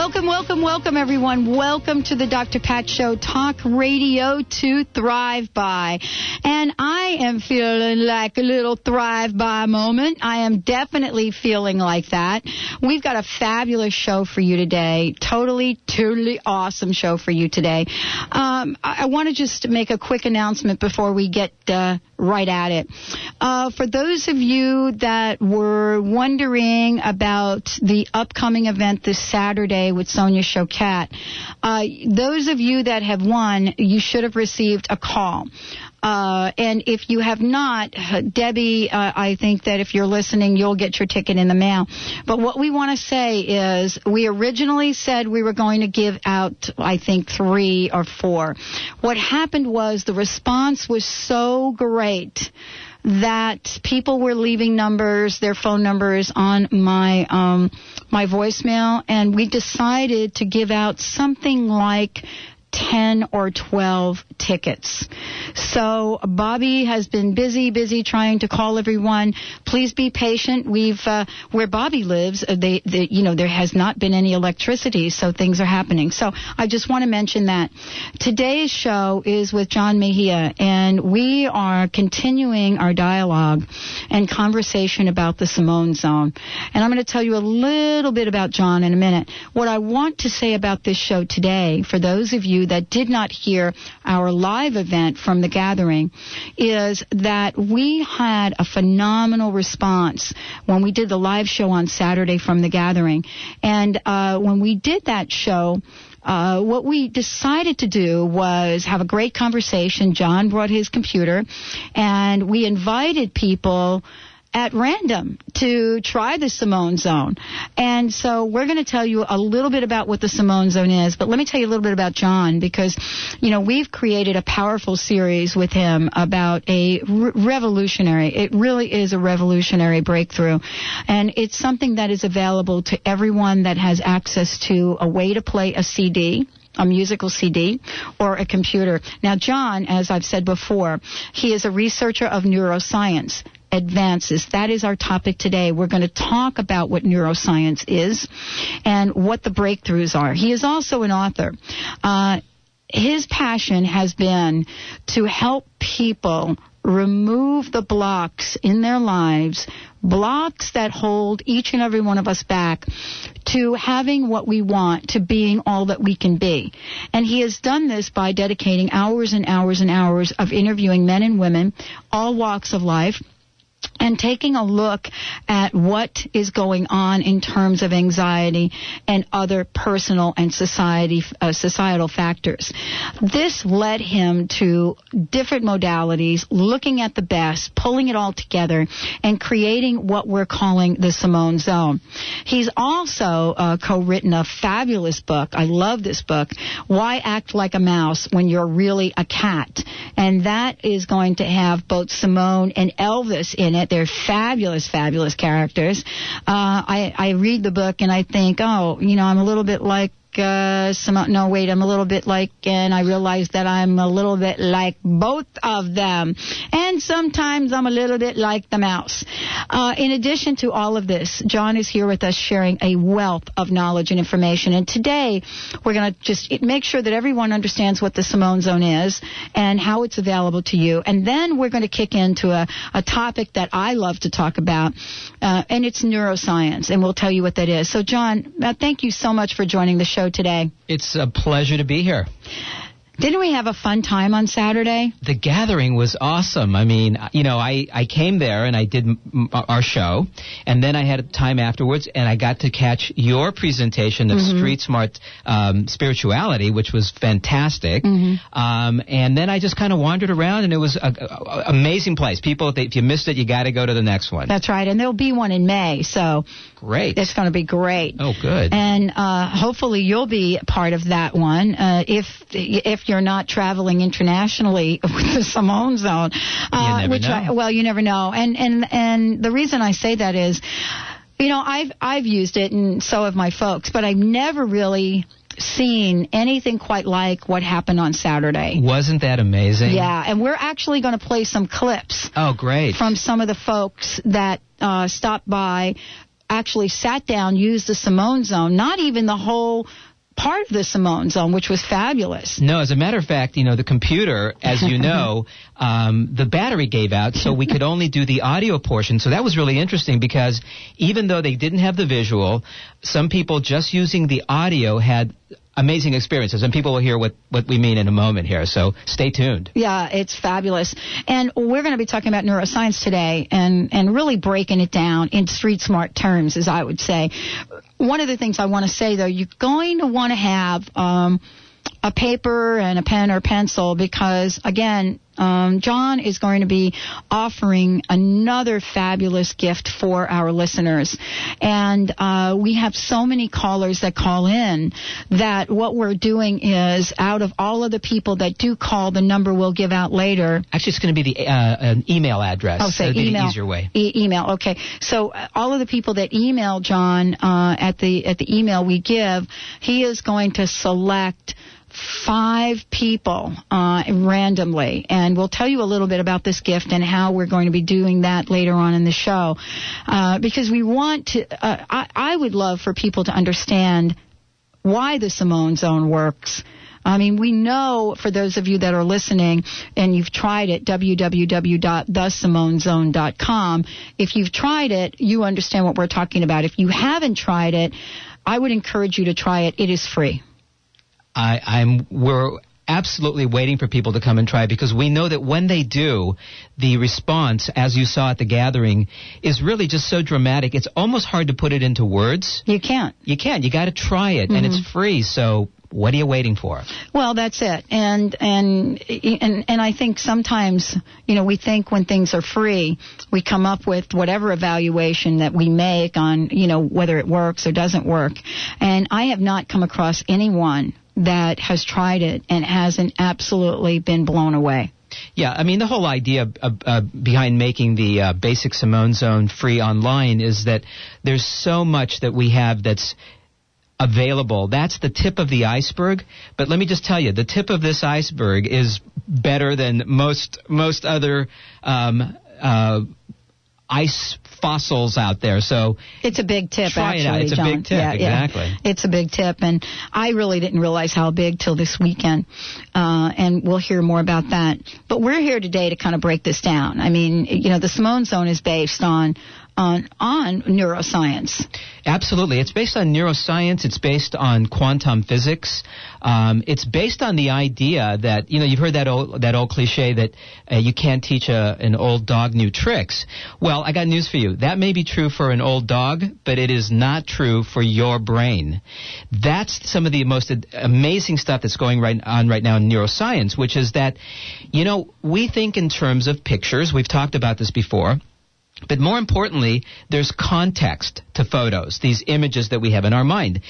Welcome, welcome, welcome, everyone. Welcome to the Dr. Pat Show, talk radio to thrive by. And I am feeling like a little thrive by moment. I am definitely feeling like that. We've got a fabulous show for you today. Totally, totally awesome show for you today. Um, I, I want to just make a quick announcement before we get uh, right at it. Uh, for those of you that were wondering about the upcoming event this Saturday with Sonia Choquette, uh, those of you that have won, you should have received a call. Uh, and if you have not, Debbie, uh, I think that if you're listening, you'll get your ticket in the mail. But what we want to say is we originally said we were going to give out, I think, three or four. What happened was the response was so great that people were leaving numbers, their phone numbers on my um, my voicemail, and we decided to give out something like 10 or 12 tickets. So Bobby has been busy, busy trying to call everyone. Please be patient. We've, uh, where Bobby lives, uh, they, they, you know, there has not been any electricity, so things are happening. So I just want to mention that. Today's show is with John Mejia, and we are continuing our dialogue and conversation about the Simone Zone. And I'm going to tell you a little bit about John in a minute. What I want to say about this show today, for those of you that did not hear our live event from the gathering is that we had a phenomenal response when we did the live show on Saturday from the gathering. And uh, when we did that show, uh, what we decided to do was have a great conversation. John brought his computer, and we invited people at random to try the Simone Zone. And so we're going to tell you a little bit about what the Simone Zone is, but let me tell you a little bit about John because, you know, we've created a powerful series with him about a re- revolutionary, it really is a revolutionary breakthrough. And it's something that is available to everyone that has access to a way to play a CD a musical CD or a computer. Now, John, as I've said before, he is a researcher of neuroscience advances. That is our topic today. We're going to talk about what neuroscience is and what the breakthroughs are. He is also an author. Uh, his passion has been to help people remove the blocks in their lives, blocks that hold each and every one of us back to having what we want, to being all that we can be. And he has done this by dedicating hours and hours and hours of interviewing men and women, all walks of life, and taking a look at what is going on in terms of anxiety and other personal and society uh, societal factors. This led him to different modalities, looking at the best, pulling it all together, and creating what we're calling the Simone Zone. He's also uh, co-written a fabulous book. I love this book. Why act like a mouse when you're really a cat? And that is going to have both Simone and Elvis in it. They're fabulous, fabulous characters. Uh, I, I read the book and I think, oh, you know, I'm a little bit like uh, some, no, wait, I'm a little bit like, and I realize that I'm a little bit like both of them. And sometimes I'm a little bit like the mouse. Uh, in addition to all of this, John is here with us sharing a wealth of knowledge and information. And today, we're going to just make sure that everyone understands what the Simone Zone is and how it's available to you. And then we're going to kick into a, a topic that I love to talk about, uh, and it's neuroscience. And we'll tell you what that is. So, John, uh, thank you so much for joining the show today. It's a pleasure to be here. Didn't we have a fun time on Saturday? The gathering was awesome. I mean, you know, I, I came there and I did m- our show, and then I had time afterwards, and I got to catch your presentation of Mm-hmm. Street Smart um, spirituality, which was fantastic. Mm-hmm. Um, and then I just kind of wandered around, and it was an amazing place. People, if you missed it, you got to go to the next one. That's right, and there'll be one in May, so Great. it's going to be great. Oh, good. And uh, hopefully you'll be part of that one uh, if if you're not traveling internationally with the Simone Zone. Uh, which I, well, you never know. And and and the reason I say that is, you know, I've I've used it and so have my folks, but I've never really seen anything quite like what happened on Saturday. Wasn't that amazing? Yeah, and we're actually going to play some clips Oh, great. from some of the folks that uh, stopped by, actually sat down, used the Simone Zone, not even the whole part of the Simone Zone, which was fabulous. No, as a matter of fact, you know, the computer, as you know, um, the battery gave out, so we could only do the audio portion. So that was really interesting because even though they didn't have the visual, some people just using the audio had amazing experiences. And people will hear what, what we mean in a moment here. So stay tuned. Yeah, it's fabulous. And we're going to be talking about neuroscience today and, and really breaking it down in street smart terms, as I would say. One of the things I want to say, though, you're going to want to have um, a paper and a pen or pencil because, again, um, John is going to be offering another fabulous gift for our listeners. And uh, we have so many callers that call in that what we're doing is out of all of the people that do call, the number we'll give out later. Actually, it's going to be the uh, an email address. Oh, say email. easier way. E- email. Okay. So uh, all of the people that email John uh, at the at the email we give, he is going to select five people uh, randomly, and we'll tell you a little bit about this gift and how we're going to be doing that later on in the show, uh, because we want to. Uh, I, I would love for people to understand why the Simone Zone works. I mean, we know for those of you that are listening and you've tried it, www.thesimonezone.com. If you've tried it, you understand what we're talking about. If you haven't tried it, I would encourage you to try it. It is free. I, I'm we're absolutely waiting for people to come and try because we know that when they do, the response, as you saw at the gathering, is really just so dramatic. It's almost hard to put it into words. You can't. You can't. You got to try it, and it's mm-hmm. free. So what are you waiting for? Well, that's it. And and and and I think sometimes, you know, we think when things are free, we come up with whatever evaluation that we make on, you know, whether it works or doesn't work. And I have not come across anyone that has tried it and hasn't absolutely been blown away. Yeah, I mean the whole idea uh, uh, behind making the uh, basic Simone Zone free online is that there's so much that we have that's available. That's the tip of the iceberg. But let me just tell you, the tip of this iceberg is better than most most other um, uh, ice fossils out there. So It's a big tip, Try it out. It's a big tip, Yeah, yeah. exactly. It's a big tip, and I really didn't realize how big till this weekend. Uh, and we'll hear more about that. But we're here today to kind of break this down. I mean, you know, the Simone Zone is based on on on neuroscience. Absolutely. It's based on neuroscience. It's based on quantum physics. Um, it's based on the idea that, you know, you've heard that old, that old cliche that uh, you can't teach a, an old dog new tricks. Well, I got news for you. That may be true for an old dog, but it is not true for your brain. That's some of the most amazing stuff that's going right on right now in neuroscience, which is that, you know, we think in terms of pictures. We've talked about this before. But more importantly, there's context to photos, these images that we have in our mind.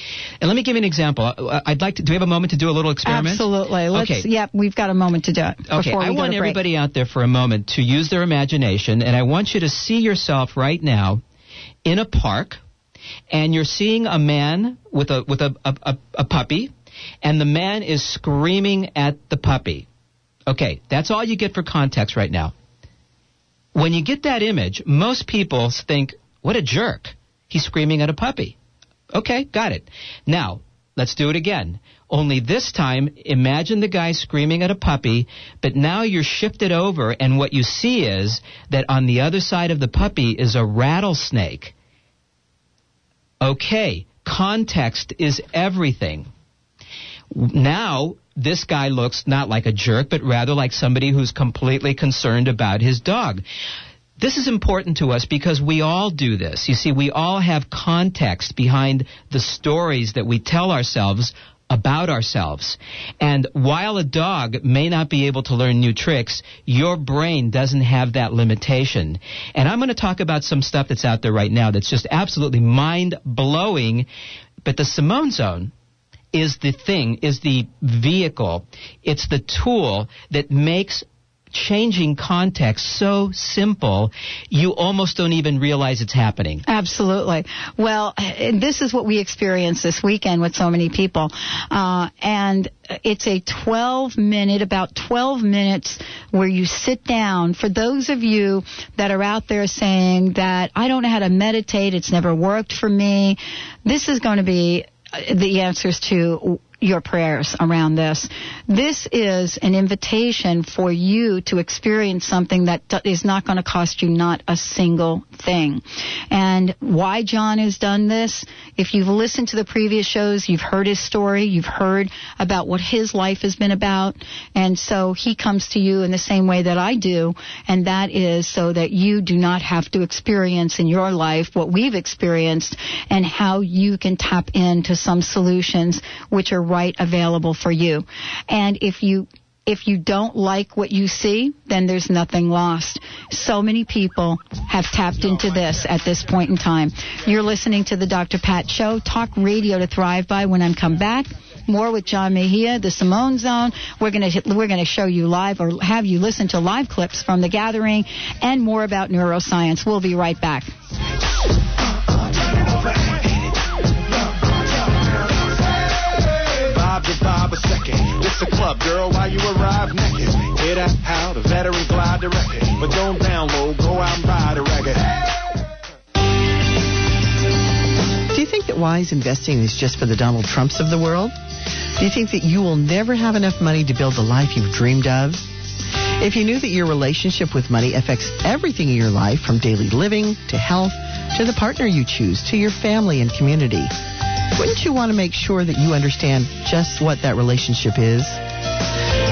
And let me give you an example. Uh, I'd like to, do we have a moment to do a little experiment? Absolutely. Let's. Okay. Yep, we've got a moment to do it. Okay, before we I want everybody out there for a moment to use their imagination, and I want you to see yourself right now in a park, and you're seeing a man with a with a, a, a, a puppy, and the man is screaming at the puppy. Okay, that's all you get for context right now. When you get that image, most people think, "What a jerk! He's screaming at a puppy." Okay, got it. Now, let's do it again. Only this time, imagine the guy screaming at a puppy, but now you're shifted over, and what you see is that on the other side of the puppy is a rattlesnake. Okay, context is everything. Now, this guy looks not like a jerk, but rather like somebody who's completely concerned about his dog. This is important to us because we all do this. You see, we all have context behind the stories that we tell ourselves about ourselves. And while a dog may not be able to learn new tricks, your brain doesn't have that limitation. And I'm going to talk about some stuff that's out there right now that's just absolutely mind blowing. But the Simone Zone is the thing, is the vehicle, it's the tool that makes changing context so simple, you almost don't even realize it's happening. Absolutely. Well, this is what we experienced this weekend with so many people. Uh, and it's a 12 minute, about 12 minutes where you sit down. For those of you that are out there saying that I don't know how to meditate, it's never worked for me, this is going to be the answers to your prayers around this. This is an invitation for you to experience something that is not going to cost you not a single thing. And why John has done this, if you've listened to the previous shows, you've heard his story, you've heard about what his life has been about, and so he comes to you in the same way that I do, and that is so that you do not have to experience in your life what we've experienced and how you can tap into some solutions which are right available for you. And if you if you don't like what you see, then there's nothing lost. So many people have tapped into this at this point in time. You're listening to the Dr. Pat Show, talk radio to thrive by. When I come back, more with John Mejia, the Simone Zone. We're to we're to show you live or have you listen to live clips from the gathering and more about neuroscience. We'll be right back. A second. This a club, girl, you arrive naked. Hit out how the veteran glide. But don't download, go out and buy the record. Do you think that wise investing is just for the Donald Trumps of the world? Do you think that you will never have enough money to build the life you've dreamed of? If you knew that your relationship with money affects everything in your life, from daily living to health to the partner you choose to your family and community, wouldn't you want to make sure that you understand just what that relationship is?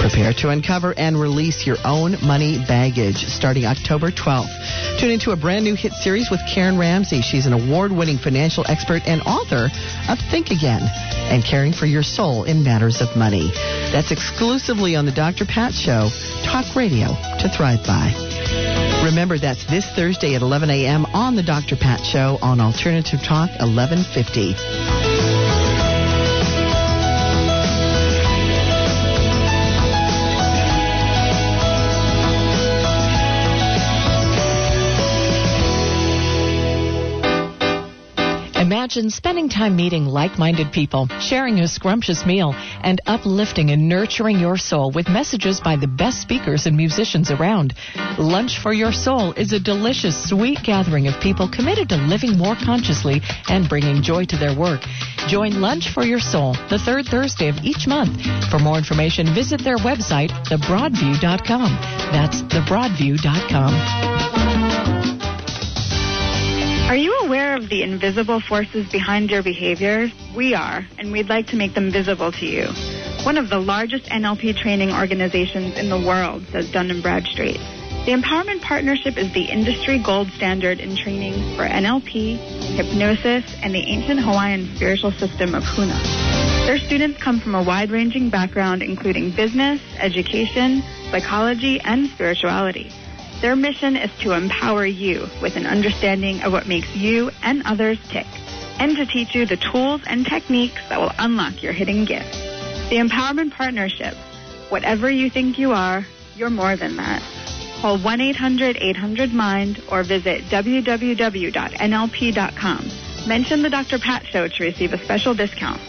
Prepare to uncover and release your own money baggage starting October 12th. Tune into a brand new hit series with Karen Ramsey. She's an award winning financial expert and author of Think Again and Caring for Your Soul in Matters of Money. That's exclusively on the Dr. Pat Show, talk radio to thrive by. Remember, that's this Thursday at 11 a.m. on the Dr. Pat Show on Alternative Talk 1150. Imagine spending time meeting like-minded people, sharing a scrumptious meal, and uplifting and nurturing your soul with messages by the best speakers and musicians around. Lunch for Your Soul is a delicious, sweet gathering of people committed to living more consciously and bringing joy to their work. Join Lunch for Your Soul the third Thursday of each month. For more information, visit their website, thebroadview.com. That's thebroadview.com. Are you aware of the invisible forces behind your behaviors? We are, and we'd like to make them visible to you. One of the largest NLP training organizations in the world, says Dun & Bradstreet. The Empowerment Partnership is the industry gold standard in training for NLP, hypnosis, and the ancient Hawaiian spiritual system of Huna. Their students come from a wide-ranging background including business, education, psychology, and spirituality. Their mission is to empower you with an understanding of what makes you and others tick, and to teach you the tools and techniques that will unlock your hidden gifts. The Empowerment Partnership. Whatever you think you are, you're more than that. Call 1-800-800-MIND or visit www.nlp.com. Mention the Dr. Pat Show to receive a special discount.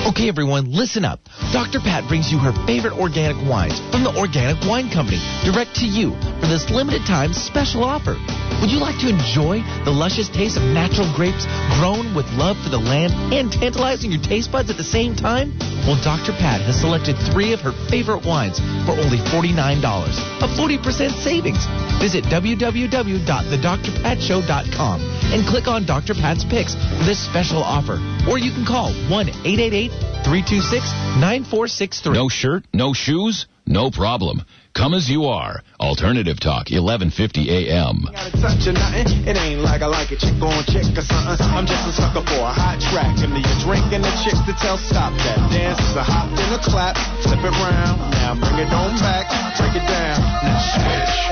Okay, everyone, listen up. Dr. Pat brings you her favorite organic wines from the Organic Wine Company direct to you for this limited time special offer. Would you like to enjoy the luscious taste of natural grapes grown with love for the land and tantalizing your taste buds at the same time? Well, Dr. Pat has selected three of her favorite wines for only $49, a 40% savings. Visit www.thedrpatshow.com and click on Dr. Pat's picks for this special offer. Or you can call 1-888-326-9463. No shirt, no shoes, no problem. Come as you are. Alternative Talk, 1150 AM. It ain't like I like a chick on chick or something. I'm just a sucker for a hot track. And drink and the chicks to tell stop that. Dance a clap. Flip it round. Now bring it on back. Break it down. Now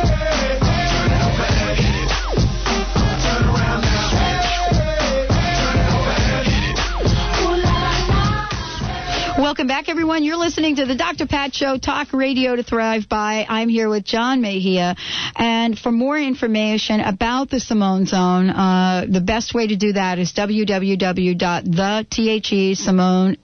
switch. Welcome back, everyone. You're listening to the Dr. Pat Show, Talk Radio to Thrive By. I'm here with John Mejia. And for more information about the Simone Zone, uh, the best way to do that is www.the, Simone,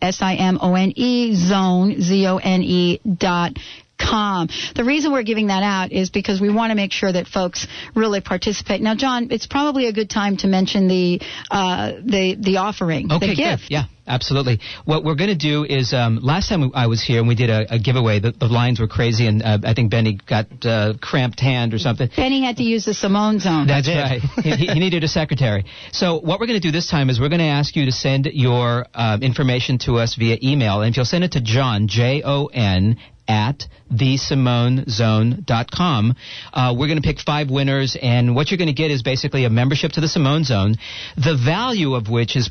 zone, Z-O-N-E dot com. The reason we're giving that out is because we want to make sure that folks really participate. Now, John, it's probably a good time to mention the uh, the the offering, Okay, the good. gift. Yeah, absolutely. What we're going to do is, um, last time I was here and we did a, a giveaway, the, the lines were crazy, and uh, I think Benny got uh, cramped hand or something. Benny had to use the Simone Zone. That's right. he, he needed a secretary. So what we're going to do this time is we're going to ask you to send your um, information to us via email, and if you'll send it to John J O N at thesimonezone.com. Uh, we're going to pick five winners, and what you're going to get is basically a membership to the Simone Zone, the value of which is,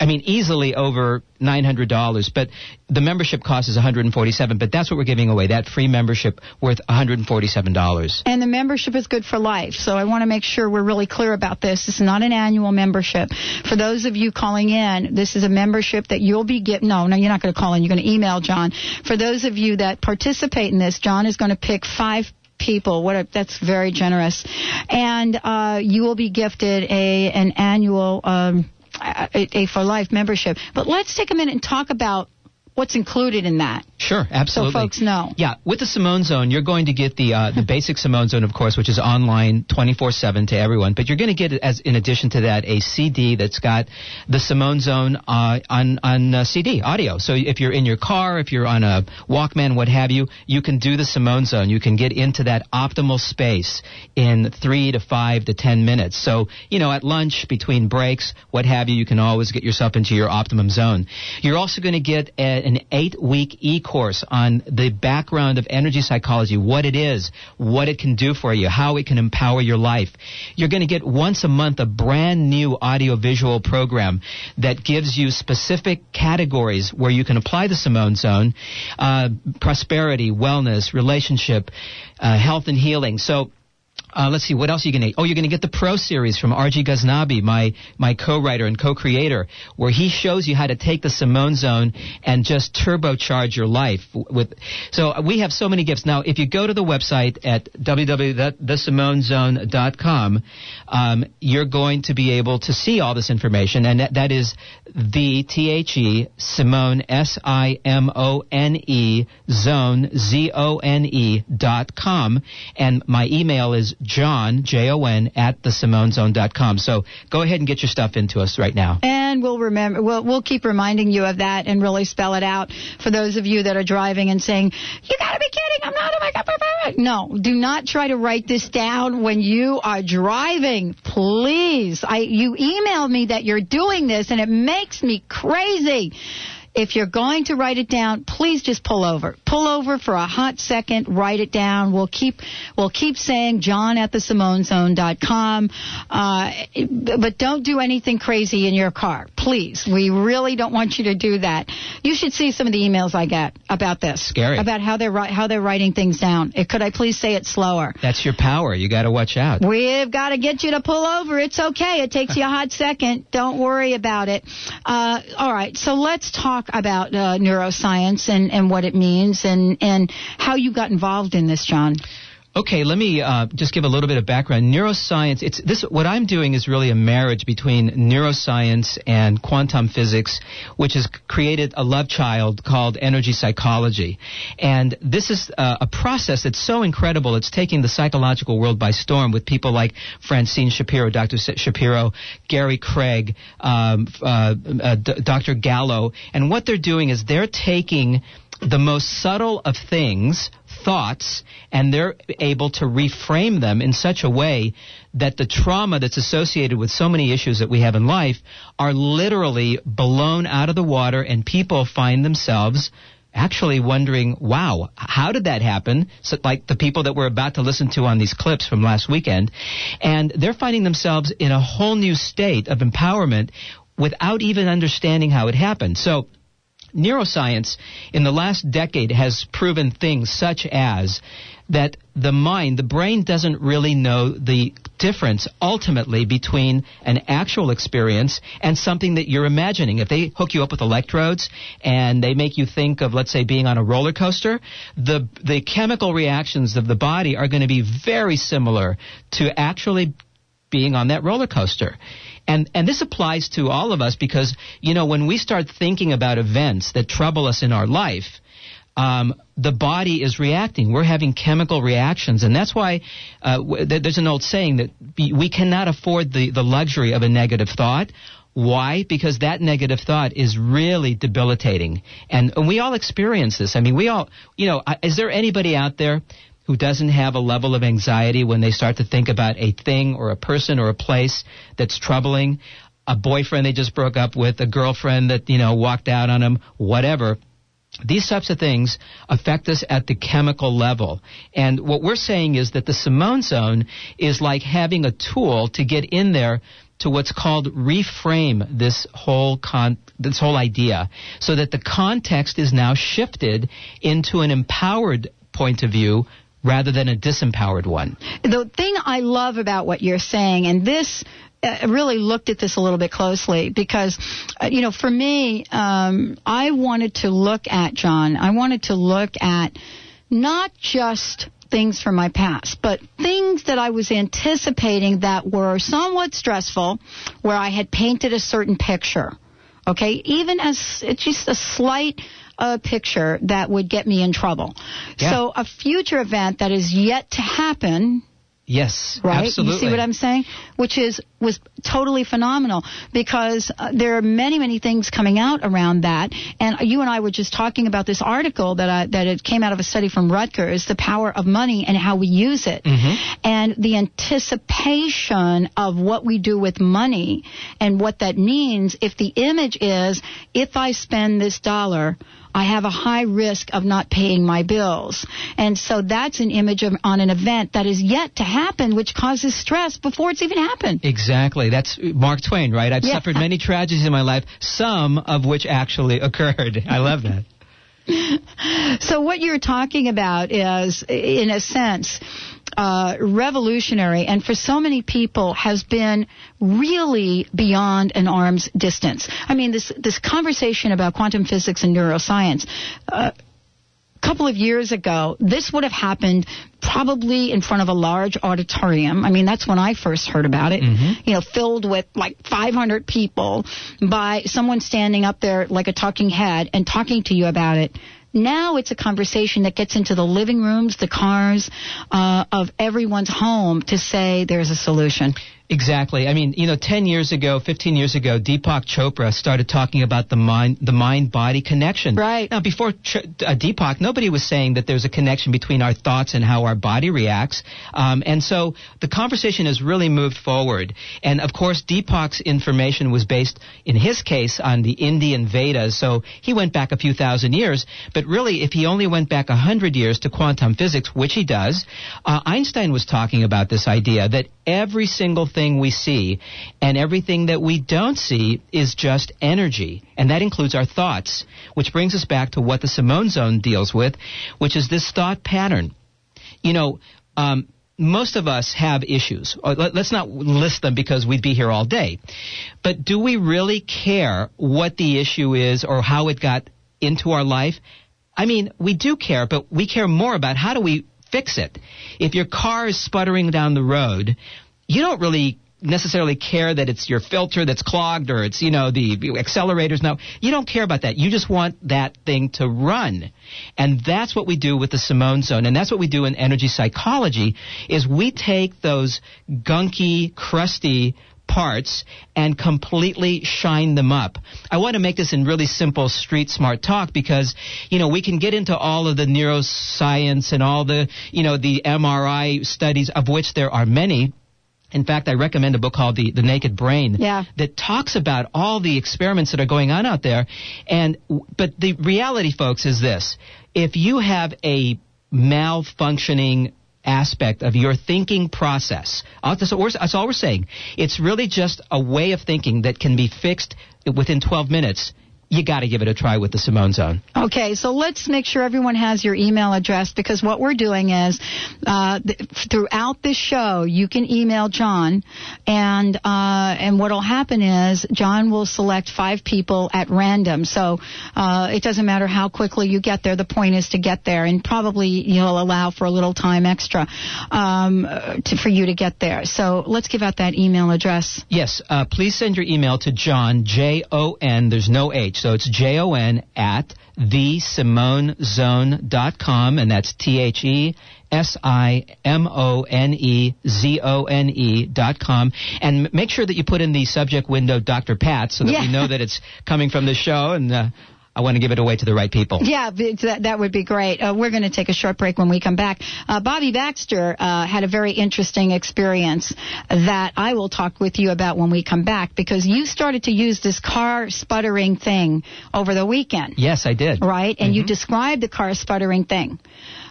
I mean, easily over $900, but the membership cost is 147 but that's what we're giving away, that free membership worth $147. And the membership is good for life. So I want to make sure we're really clear about this. Is not an annual membership. For those of you calling in, this is a membership that you'll be getting. No, no, you're not going to call in. You're going to email John. For those of you that participate in this, John is going to pick five people. What a, that's very generous, and uh, you will be gifted a an annual um, a, for life membership. But let's take a minute and talk about what's included in that. Sure, absolutely. So folks know. Yeah, with the Simone Zone, you're going to get the uh, the basic Simone Zone, of course, which is online 24/7 to everyone. But you're going to get, as in addition to that, a CD that's got the Simone Zone uh, on on uh, CD audio. So if you're in your car, if you're on a Walkman, what have you, you can do the Simone Zone. You can get into that optimal space in three to five to ten minutes. So you know, at lunch, between breaks, what have you, you can always get yourself into your optimum zone. You're also going to get a, an eight-week e-course on the background of energy psychology, what it is, what it can do for you, how it can empower your life. You're going to get once a month a brand new audio-visual program that gives you specific categories where you can apply the Simone Zone, uh, prosperity, wellness, relationship, uh, health and healing. So uh, let's see, what else are you going to get? Oh, you're going to get the Pro Series from R.G. Ghaznavi, my, my co-writer and co-creator, where he shows you how to take the Simone Zone and just turbocharge your life. With So we have so many gifts. Now, if you go to the website at www.thesimonezone.com, um, you're going to be able to see all this information, and that, that is the T-H-E, Simone, S-I-M-O-N-E, zone, Z-O-N-E dot com, and my email is john, J-O-N, at thesimonezone.com. So go ahead and get your stuff into us right now. And we'll remember, we'll, we'll keep reminding you of that and really spell it out for those of you that are driving and saying, you gotta be kidding, I'm not, oh my God. No, do not try to write this down when you are driving. Please. I, you emailed me that you're doing this and it makes me crazy. If you're going to write it down, please just pull over. Pull over for a hot second, write it down. We'll keep we'll keep saying John at the SimoneZone.com, uh, but don't do anything crazy in your car, please. We really don't want you to do that. You should see some of the emails I get about this, Scary. about how they're how they're writing things down. It, could I please say it slower? That's your power. You got to watch out. We've got to get you to pull over. It's okay. It takes you a hot second. Don't worry about it. Uh, all right. So let's talk about uh, neuroscience and, and what it means and, and how you got involved in this, John. Okay, let me uh, just give a little bit of background. Neuroscience, it's this. What I'm doing is really a marriage between neuroscience and quantum physics, which has created a love child called energy psychology. And this is uh, a process that's so incredible. It's taking the psychological world by storm with people like Francine Shapiro, Dr. Shapiro, Gary Craig, um, uh, uh Dr. Gallo, and what they're doing is they're taking the most subtle of things, thoughts, and they're able to reframe them in such a way that the trauma that's associated with so many issues that we have in life are literally blown out of the water, and people find themselves actually wondering, wow, how did that happen? So, like the people that we're about to listen to on these clips from last weekend. And they're finding themselves in a whole new state of empowerment without even understanding how it happened. So, neuroscience in the last decade has proven things such as that the mind, the brain doesn't really know the difference ultimately between an actual experience and something that you're imagining. If they hook you up with electrodes and they make you think of, let's say, being on a roller coaster, the, the chemical reactions of the body are going to be very similar to actually being on that roller coaster. And, and this applies to all of us because, you know, when we start thinking about events that trouble us in our life, um, the body is reacting. We're having chemical reactions, and that's why uh, w- there's an old saying that we cannot afford the, the luxury of a negative thought. Why? Because that negative thought is really debilitating, and, and we all experience this. I mean, we all, you know, is there anybody out there who doesn't have a level of anxiety when they start to think about a thing or a person or a place that's troubling, a boyfriend they just broke up with, a girlfriend that, you know, walked out on them, whatever. These types of things affect us at the chemical level. And what we're saying is that the Simone Zone is like having a tool to get in there to what's called reframe this whole con- this whole idea so that the context is now shifted into an empowered point of view rather than a disempowered one. The thing I love about what you're saying, and this uh, really looked at this a little bit closely because, uh, you know, for me, um, I wanted to look at John. I wanted to look at not just things from my past, but things that I was anticipating that were somewhat stressful, where I had painted a certain picture. Okay, even as it's just a slight a picture that would get me in trouble. Yeah. So a future event that is yet to happen Yes, right. Absolutely. You see what I'm saying? Which is was totally phenomenal because uh, there are many many things coming out around that. And you and I were just talking about this article that I, that it came out of a study from Rutgers, the power of money and how we use it, mm-hmm. and the anticipation of what we do with money and what that means. If the image is if I spend this dollar I have a high risk of not paying my bills. And so that's an image of, on an event that is yet to happen, which causes stress before it's even happened. Exactly. That's Mark Twain, right? I've yeah. suffered many tragedies in my life, some of which actually occurred. I love that. so what you're talking about is, in a sense, uh, revolutionary and for so many people has been really beyond an arm's distance. I mean, this this conversation about quantum physics and neuroscience. Uh, couple of years ago, this would have happened probably in front of a large auditorium. I mean, that's when I first heard about it. Mm-hmm. You know, filled with like 500 people by someone standing up there like a talking head and talking to you about it. Now it's a conversation that gets into the living rooms, the cars uh, of everyone's home to say there's a solution. Exactly. I mean, you know, 10 years ago, 15 years ago, Deepak Chopra started talking about the mind, the mind-body connection. Right. Now, before Ch- uh, Deepak, nobody was saying that there's a connection between our thoughts and how our body reacts. Um, and so the conversation has really moved forward. And of course, Deepak's information was based, in his case, on the Indian Vedas. So he went back a few thousand years. But really, if he only went back a hundred years to quantum physics, which he does, uh, Einstein was talking about this idea that every single thing we see and everything that we don't see is just energy. And that includes our thoughts, which brings us back to what the Simone Zone deals with, which is this thought pattern. You know, um, most of us have issues. Uh, let's not list them because we'd be here all day. But do we really care what the issue is or how it got into our life? I mean, we do care, but we care more about how do we fix it. If your car is sputtering down the road, you don't really necessarily care that it's your filter that's clogged or it's you know the accelerators now you don't care about that you just want that thing to run and that's what we do with the simone zone and that's what we do in energy psychology is we take those gunky crusty parts and completely shine them up. I want to make this in really simple street smart talk because, you know, we can get into all of the neuroscience and all the, you know, the MRI studies of which there are many. In fact, I recommend a book called The, the Naked Brain Yeah. that talks about all the experiments that are going on out there. And but the reality, folks, is this: if you have a malfunctioning aspect of your thinking process, that's, what we're- that's all we're saying. It's really just a way of thinking that can be fixed within 12 minutes. You got to give it a try with the Simone Zone. Okay, so let's make sure everyone has your email address because what we're doing is uh, th- throughout this show, you can email John, and uh, and what'll happen is John will select five people at random. So uh, it doesn't matter how quickly you get there. The point is to get there, and probably you'll allow for a little time extra um, to, for you to get there. So let's give out that email address. Yes, uh, please send your email to John, J O N, there's no H, so it's J O N at thesimonezone.com, and that's T H E S I M O N E Z O N E dot com. And make sure that you put in the subject window Dr. Pat so that Yeah. we know that it's coming from the show, and uh, I want to give it away to the right people. Yeah, that, that would be great. Uh, we're going to take a short break when we come back. Uh, Bobby Baxter uh, had a very interesting experience that I will talk with you about when we come back because you started to use this car sputtering thing over the weekend, Yes, I did. right? And you described the car sputtering thing.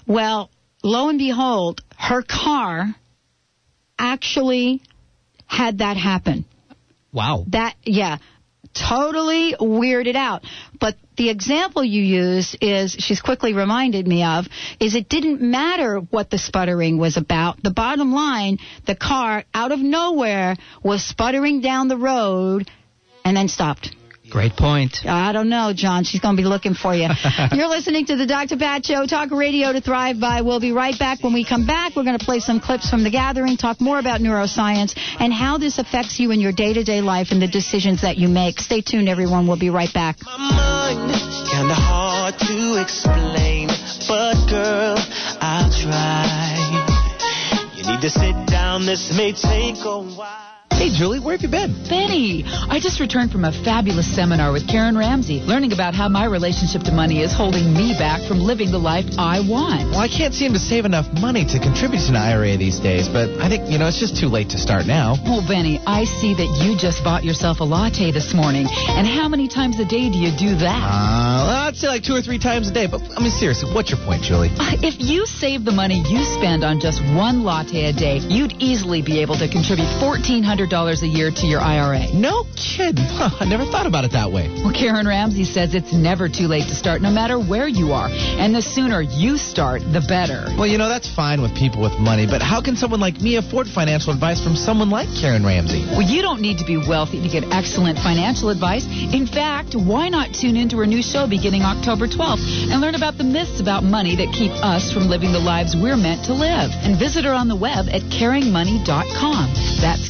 Well, lo and behold, her car actually had that happen. Wow. That, yeah, totally weirded out. But the example you use is, she's quickly reminded me of, is it didn't matter what the sputtering was about. The bottom line, the car out of nowhere was sputtering down the road and then stopped. Great point. I don't know, John. She's going to be looking for you. You're listening to the Dr. Pat Show, talk radio to thrive by. We'll be right back. When we come back, we're going to play some clips from the gathering, talk more about neuroscience and how this affects you in your day to day life and the decisions that you make. Stay tuned, everyone. We'll be right back. My mind kinda hard to explain, but girl, I'll try. You need to sit down, this may take a while. Hey, Julie, where have you been? Benny, I just returned from a fabulous seminar with Karen Ramsey, learning about how my relationship to money is holding me back from living the life I want. Well, I can't seem to save enough money to contribute to an IRA these days, but I think, you know, it's just too late to start now. Well, Benny, I see that you just bought yourself a latte this morning. And how many times a day do you do that? Uh, well, I'd say like two or three times a day, but I mean, seriously, what's your point, Julie? If you save the money you spend on just one latte a day, you'd easily be able to contribute $1,400 a year to your IRA. No kidding. Huh, I never thought about it that way. Well, Karen Ramsey says it's never too late to start, no matter where you are. And the sooner you start, the better. Well, you know, that's fine with people with money, but how can someone like me afford financial advice from someone like Karen Ramsey? Well, you don't need to be wealthy to get excellent financial advice. In fact, why not tune into her new show beginning October 12th and learn about the myths about money that keep us from living the lives we're meant to live? And visit her on the web at caringmoney.com. That's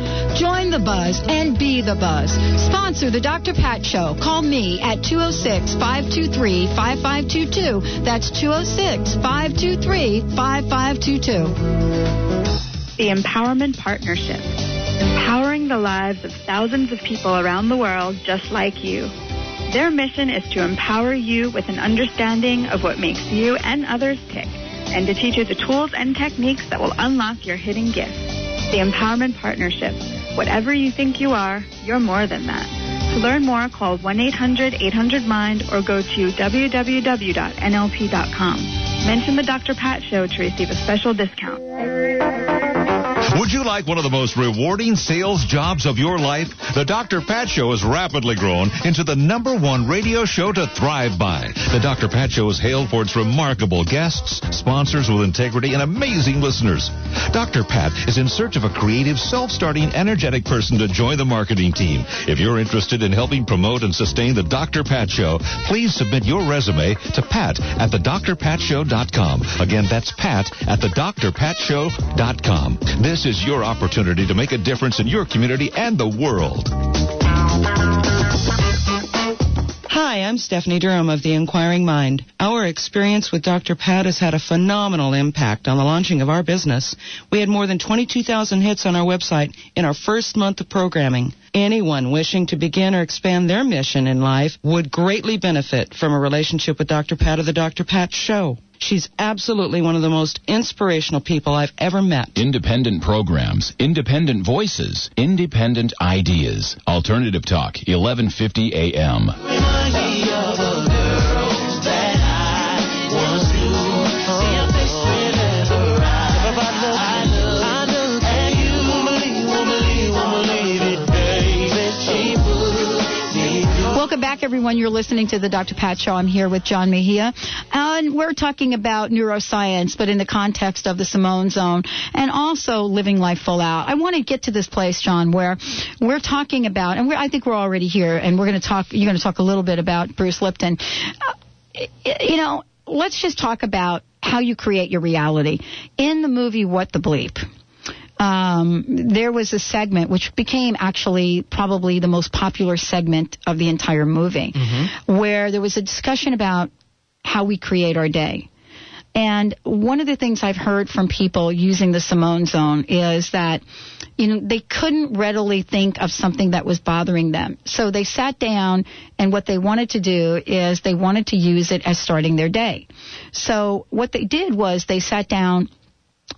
Join the buzz and be the buzz. Sponsor the Dr. Pat Show. Call me at 206 523 5522. That's 206 523 5522. The Empowerment Partnership, empowering the lives of thousands of people around the world just like you. Their mission is to empower you with an understanding of what makes you and others tick, and to teach you the tools and techniques that will unlock your hidden gifts. The Empowerment Partnership. Whatever you think you are, you're more than that. To learn more, call 1-800-800-MIND or go to www.nlp.com. Mention the Dr. Pat Show to receive a special discount. Would you like one of the most rewarding sales jobs of your life? The Dr. Pat Show has rapidly grown into the number one radio show to thrive by. The Dr. Pat Show is hailed for its remarkable guests, sponsors with integrity, and amazing listeners. Dr. Pat is in search of a creative, self-starting, energetic person to join the marketing team. If you're interested in helping promote and sustain the Dr. Pat Show, please submit your resume to pat at thedrpatshow.com. Again, that's pat at thedrpatshow.com. This is your opportunity to make a difference in your community and the world. Hi, I'm Stephanie Durham of The Inquiring Mind. Our experience with Dr. Pat has had a phenomenal impact on the launching of our business. We had more than 22,000 hits on our website in our first month of programming. Anyone wishing to begin or expand their mission in life would greatly benefit from a relationship with Dr. Pat of The Dr. Pat Show. She's absolutely one of the most inspirational people I've ever met. Independent programs, independent voices, independent ideas. Alternative Talk, 1150 AM. Everyone. You're listening to the Dr. Pat Show. I'm here with John Mejia. And we're talking about neuroscience, but in the context of the Simone Zone and also living life full out. I want to get to this place, John, where we're talking about, and I think we're already here, and we're going to talk, you're going to talk a little bit about Bruce Lipton. Uh, you know, let's just talk about how you create your reality. In the movie What the Bleep, um, there was a segment which became actually probably the most popular segment of the entire movie, Mm-hmm. where there was a discussion about how we create our day. And one of the things I've heard from people using the Simone Zone is that, you know, they couldn't readily think of something that was bothering them. So they sat down and what they wanted to do is they wanted to use it as starting their day. So what they did was they sat down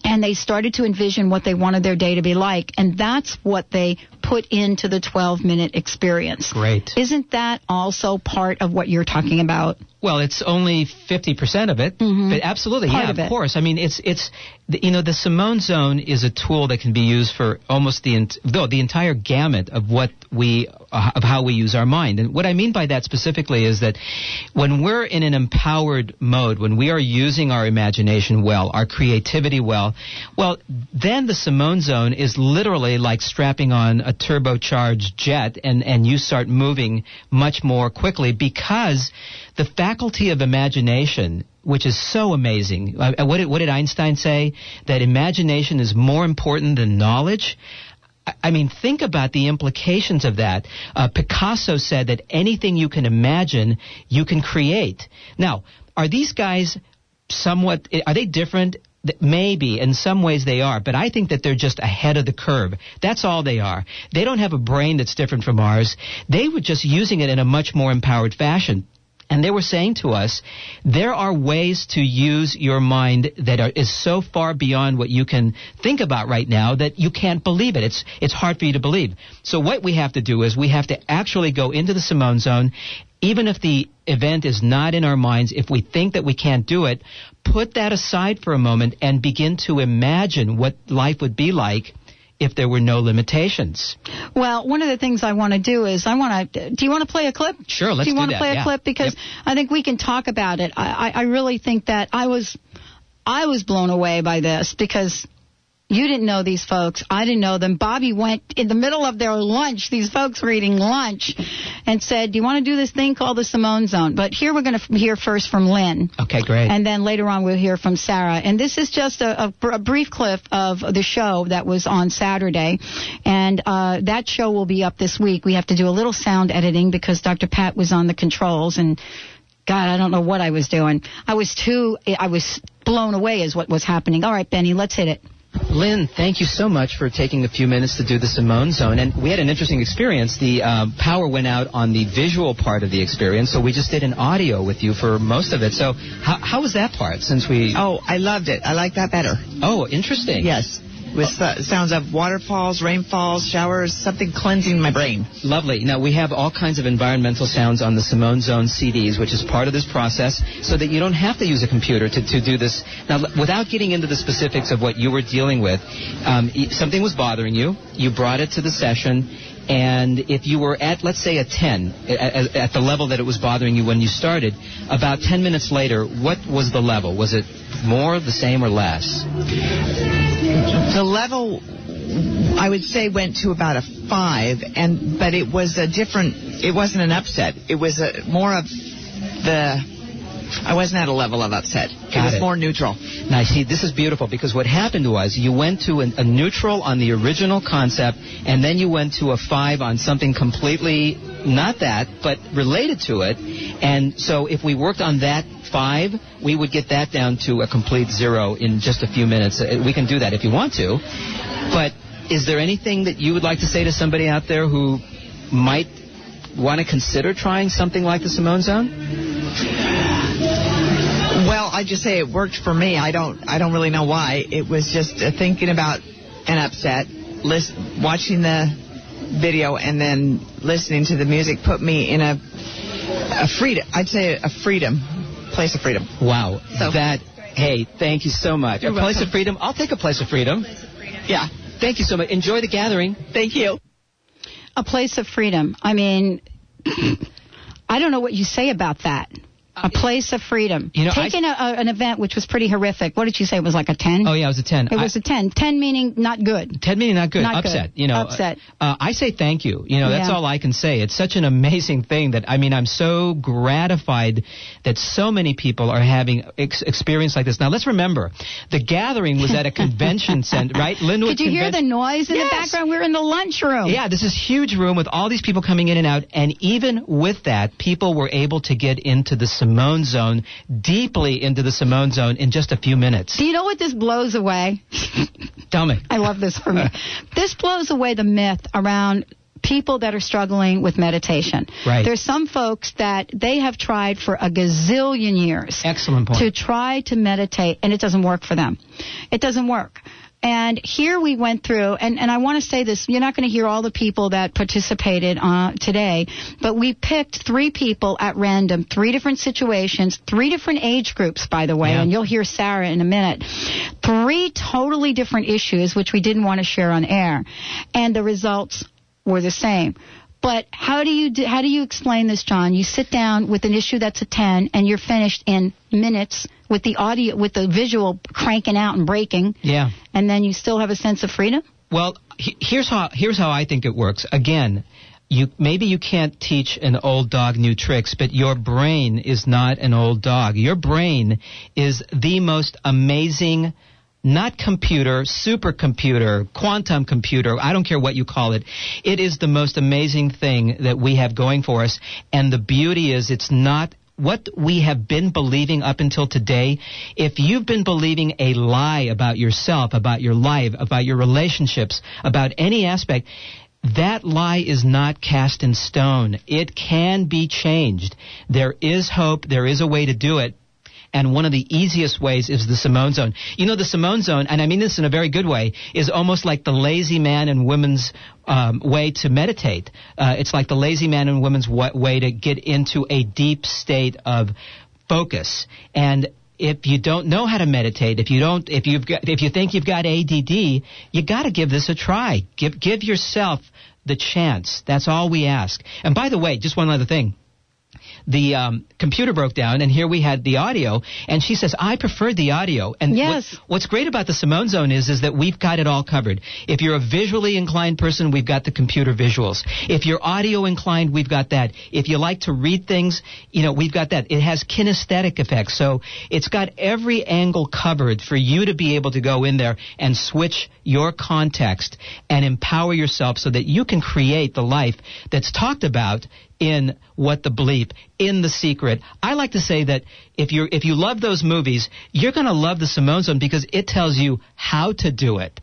and they started to envision what they wanted their day to be like. And that's what they put into the 12 minute experience Great. isn't that also part of what you're talking about Well, it's only 50% of it, but absolutely, Mm-hmm. Part yeah, of it. course. I mean, it's it's the, you know the Simone Zone is a tool that can be used for almost the though the entire gamut of what we uh, of how we use our mind. And what I mean by that specifically is that when we're in an empowered mode, when we are using our imagination well, our creativity well, well, then the Simone Zone is literally like strapping on a turbocharged jet and and you start moving much more quickly because the faculty of imagination, which is so amazing. Uh, what, did, what did Einstein say? That imagination is more important than knowledge. I- I mean, think about the implications of that. Uh, Picasso said that anything you can imagine, you can create. Now, are these guys somewhat, are they different? Maybe in some ways they are, but I think that they're just ahead of the curve. That's all they are. They don't have a brain that's different from ours. They were just using it in a much more empowered fashion. And they were saying to us, there are ways to use your mind that are, is so far beyond what you can think about right now that you can't believe it. It's, it's hard for you to believe. So what we have to do is we have to actually go into the Simone Zone, even if the event is not in our minds, if we think that we can't do it, put that aside for a moment and begin to imagine what life would be like if there were no limitations. Well, one of the things I want to do is I want to. Do you want to play a clip? Sure, let's do you do want to play a clip because I think we can talk about it. I, I, I really think that I was, I was blown away by this because you didn't know these folks. I didn't know them. Bobby went in the middle of their lunch. These folks were eating lunch, and said, "Do you want to do this thing called the Simone Zone?" But here we're going to hear first from Lynn. Okay, great. And then later on, we'll hear from Sarah. And this is just a, a, a brief clip of the show that was on Saturday. And uh, that show will be up this week. We have to do a little sound editing because Dr. Pat was on the controls. And God, I don't know what I was doing. I was too, I was blown away as what was happening. All right, Benny, let's hit it. Lynn, thank you so much for taking a few minutes to do the Simone Zone. And we had an interesting experience. The uh, power went out on the visual part of the experience, so we just did an audio with you for most of it. So how, how was that part? Since we Oh, I loved it. I like that better. oh, interesting. Yes. With uh, sounds of waterfalls, rainfalls, showers, something cleansing my brain. Lovely. Now, we have all kinds of environmental sounds on the Simone Zone CDs, which is part of this process, so that you don't have to use a computer to, to do this. Now, without getting into the specifics of what you were dealing with, um, something was bothering you. You brought it to the session. And if you were at, let's say, a 10, at, at the level that it was bothering you when you started, about 10 minutes later, what was the level? Was it more, the same, or less? The level, I would say, went to about a five, and but it was a different. It wasn't an upset. It was a more of the. I wasn't at a level of upset. it was it. more neutral. Now, see, this is beautiful because what happened was you went to an, a neutral on the original concept, and then you went to a five on something completely not that, but related to it. And so, if we worked on that five, we would get that down to a complete zero in just a few minutes. Uh, We can do that if you want to. But is there anything that you would like to say to somebody out there who might want to consider trying something like the Simone Zone? Well, I just say it worked for me. I don't. I don't really know why. It was just uh, thinking about an upset, list, watching the video, and then listening to the music put me in a a freedom. I'd say a freedom, place of freedom. Wow. So- that, hey, thank you so much. You're a place of freedom? I'll take a place of freedom. Yeah. Thank you so much. Enjoy the gathering. Thank you. A place of freedom. I mean, I don't know what you say about that. A place of freedom. You know, Taking a, an event which was pretty horrific. What did you say? It was like a 10? Oh, yeah, it was a 10. It was a 10. 10 meaning not good. 10 meaning not good. Not upset. good. You know, Upset. Uh, I say thank you. You know, that's Yeah. all I can say. It's such an amazing thing that, I mean, I'm so gratified that so many people are having ex- experience like this. Now, let's remember, the gathering was at a convention center, right? Lynnwood Could you hear the noise in Yes. the background? We were in the lunchroom. Yeah, this is huge room with all these people coming in and out, and even with that, people were able to get into the Simone Zone, deeply into the Simone Zone in just a few minutes. Do you know what this blows away? Tell me. I love this for me. this blows away the myth around people that are struggling with meditation. Right. There's some folks that they have tried for a gazillion years Excellent point. to try to meditate and it doesn't work for them. It doesn't work. And here we went through, and, and I want to say this, you're not going to hear all the people that participated uh, today, but we picked three people at random, three different situations, three different age groups, by the way, Yeah. and you'll hear Sarah in a minute. Three totally different issues, which we didn't want to share on air. And the results were the same. But how do you do, how do you explain this, John? You sit down with an issue that's a 10 and you're finished in minutes with the audio with the visual cranking out and breaking Yeah. and then you still have a sense of freedom? Well, he- here's how here's how I think it works. Again, you maybe you can't teach an old dog new tricks, but your brain is not an old dog. Your brain is the most amazing not computer, supercomputer, quantum computer, I don't care what you call it. It is the most amazing thing that we have going for us. And the beauty is it's not what we have been believing up until today, if you've been believing a lie about yourself, about your life, about your relationships, about any aspect, that lie is not cast in stone. It can be changed. There is hope. There is a way to do it. And one of the easiest ways is the Simone Zone. You know, the Simone Zone, and I mean this in a very good way, is almost like the lazy man and woman's um, way to meditate. Uh, it's like the lazy man and woman's wa- way to get into a deep state of focus. And if you don't know how to meditate, if you don't, if you've got, if you think you've got ADD, you got to give this a try. Give give yourself the chance. That's all we ask. And by the way, just one other thing the um, computer broke down, and here we had the audio. And she says, "I preferred the audio." And Yes. what, what's great about the Simone Zone is is that we've got it all covered. If you're a visually inclined person, we've got the computer visuals. If you're audio inclined, we've got that. If you like to read things, you know, we've got that. It has kinesthetic effects, so it's got every angle covered for you to be able to go in there and switch your context and empower yourself so that you can create the life that's talked about in what the bleep in the secret i like to say that if you're if you love those movies you're going to love the simone zone because it tells you how to do it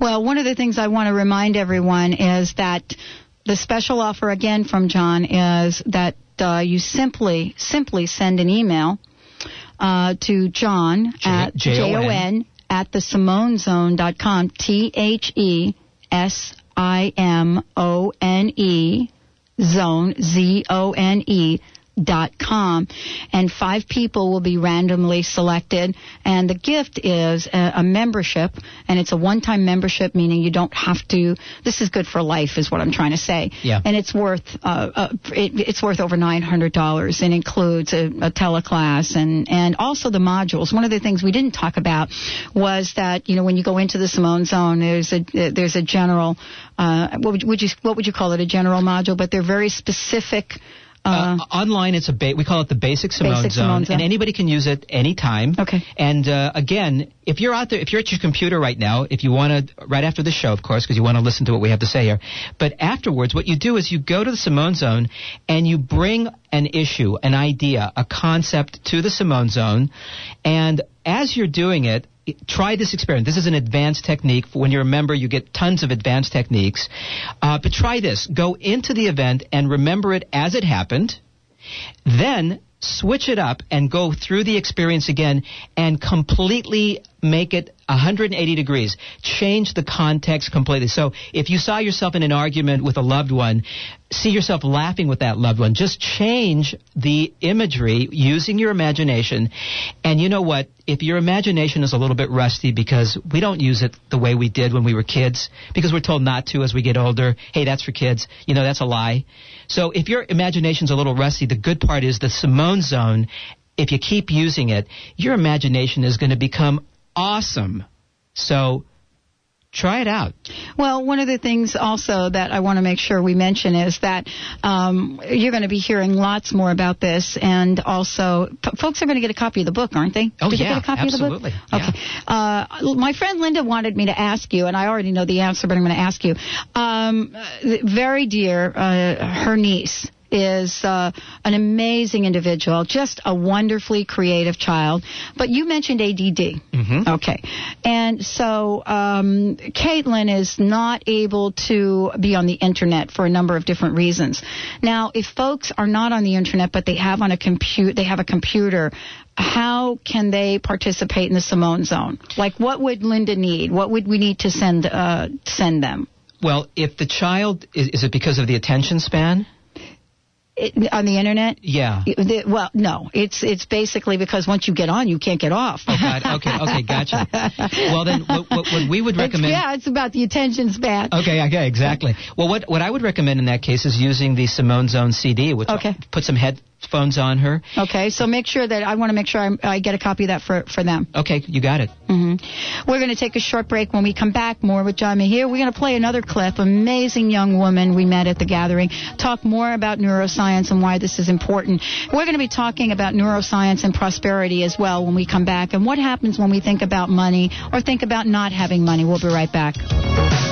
Well, one of the things I want to remind everyone is that the special offer again from John is that uh, you simply simply send an email uh, to John at J-O-N. J-O-N at the SimoneZone.com. T H E S I M O N E zone Z O N E dot com and five people will be randomly selected. And the gift is a, a membership and it's a one-time membership meaning you don't have to this is good for life is what i'm trying to say. Yeah. and it's worth uh, uh, it, it's worth over $900 and includes a, a teleclass and and also the modules. One of the things we didn't talk about was that you know when you go into the simone zone there's a there's a general uh, what would, would you what would you call it? A general module but they're very specific uh, online, it's a ba- we call it the basic Simone, Basic zone, Zone. and anybody can use it anytime. Okay. And uh, again, if you're out there, if you're at your computer right now, if you want to, right after the show, of course, because you want to listen to what we have to say here, but afterwards, what you do is you go to the Simone Zone and you bring an issue, an idea, a concept to the Simone Zone, and as you're doing it. Try this experiment. This is an advanced technique. When you're a member, you get tons of advanced techniques. Uh, but try this. Go into the event and remember it as it happened. Then switch it up and go through the experience again and completely make it 180 degrees. Change the context completely. So if you saw yourself in an argument with a loved one, see yourself laughing with that loved one. Just change the imagery using your imagination. And you know what? If your imagination is a little bit rusty because we don't use it the way we did when we were kids, because we're told not to as we get older, hey, that's for kids. You know, that's a lie. So if your imagination's a little rusty, the good part is the Simone zone. If you keep using it, your imagination is going to become awesome. So try it out. Well, one of the things also that I want to make sure we mention is that um, you're going to be hearing lots more about this, and also f- folks are going to get a copy of the book, aren't they? Oh, Did you yeah, get a copy absolutely. of the book? Okay. Uh, my friend Linda wanted me to ask you, and I already know the answer, but I'm going to ask you. Um, uh, very dear, uh, her niece is uh, an amazing individual, just a wonderfully creative child. But you mentioned ADD. Mm-hmm. Okay. And so um, Caitlin is not able to be on the internet for a number of different reasons. Now, if folks are not on the internet but they have on a compute they have a computer, how can they participate in the Simone Zone? Like, what would Linda need? What would we need to send uh, send them? Well, if the child is, is it because of the attention span? It, on the internet? Yeah. Well, no. It's it's basically because once you get on, you can't get off. Oh God. Okay. Okay. Gotcha. Well, then what, what, what we would It's- recommend. yeah, it's about the attention span. Okay, okay, exactly. Well, what what I would recommend in that case is using the Simone Zone CD, which Okay. put some headphones on her. Okay, so make sure that I want to make sure I, I get a copy of that for for them. Okay, you got it. hmm We're going to take a short break. When we come back, more with John here. We're going to play another clip. Amazing young woman we met at the gathering. Talk more about neuroscience and why this is important. We're going to be talking about neuroscience and prosperity as well when we come back, and what happens when we think about money or think about not having money. We'll be right back.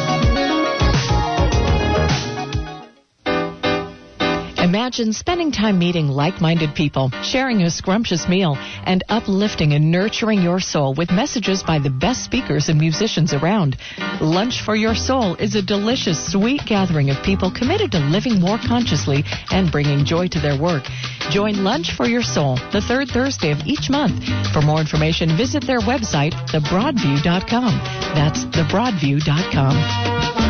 Imagine spending time meeting like-minded people, sharing a scrumptious meal, and uplifting and nurturing your soul with messages by the best speakers and musicians around. Lunch for Your Soul is a delicious, sweet gathering of people committed to living more consciously and bringing joy to their work. Join Lunch for Your Soul the third Thursday of each month. For more information, visit their website, thebroadview.com. That's thebroadview.com.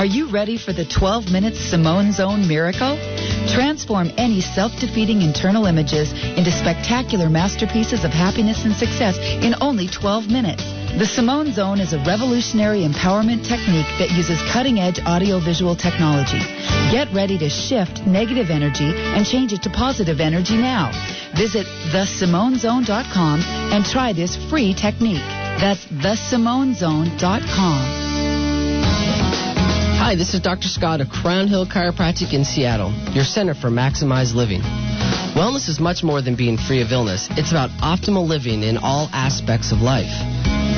Are you ready for the 12 minute Simone Zone miracle? Transform any self defeating internal images into spectacular masterpieces of happiness and success in only 12 minutes. The Simone Zone is a revolutionary empowerment technique that uses cutting edge audiovisual technology. Get ready to shift negative energy and change it to positive energy now. Visit thesimonezone.com and try this free technique. That's thesimonezone.com. Hi, this is Dr. Scott of Crown Hill Chiropractic in Seattle, your center for maximized living. Wellness is much more than being free of illness. It's about optimal living in all aspects of life.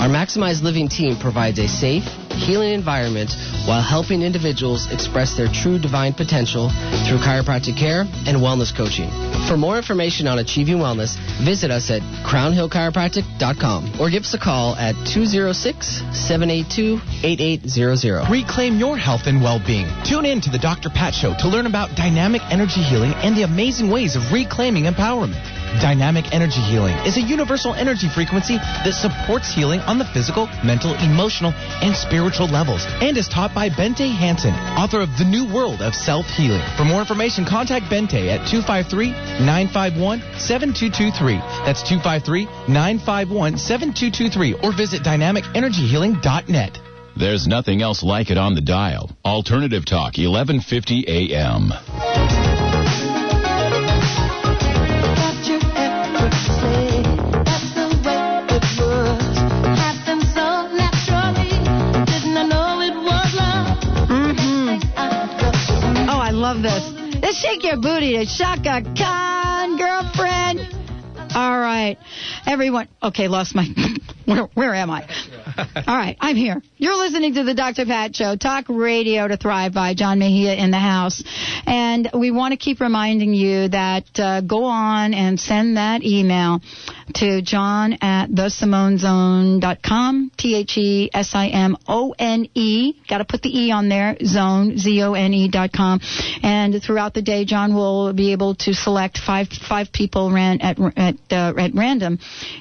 Our Maximized Living team provides a safe, healing environment while helping individuals express their true divine potential through chiropractic care and wellness coaching. For more information on achieving wellness, visit us at crownhillchiropractic.com or give us a call at 206-782-8800. Reclaim your health and well-being. Tune in to the Dr. Pat Show to learn about dynamic energy healing and the amazing ways of reclaiming empowerment. Dynamic energy healing is a universal energy frequency that supports healing on the physical, mental, emotional, and spiritual levels and is taught by Bente Hansen, author of The New World of Self-Healing. For more information, contact Bente at 253-951-7223. That's 253-951-7223 or visit dynamicenergyhealing.net. There's nothing else like it on the dial. Alternative Talk, 1150 AM. Love this. Shake your booty to Chaka Khan, girlfriend. All right. Everyone. Okay, lost my. Where, where am I? All right, I'm here. You're listening to the Dr. Pat Show, talk radio to thrive by John Mejia in the house. And we want to keep reminding you that uh, go on and send that email to john at thesimonezone.com, T-H-E-S-I-M-O-N-E. Got to put the E on there, zone, Z-O-N-E dot com. And throughout the day, John will be able to select five five people ran at at, uh, at random,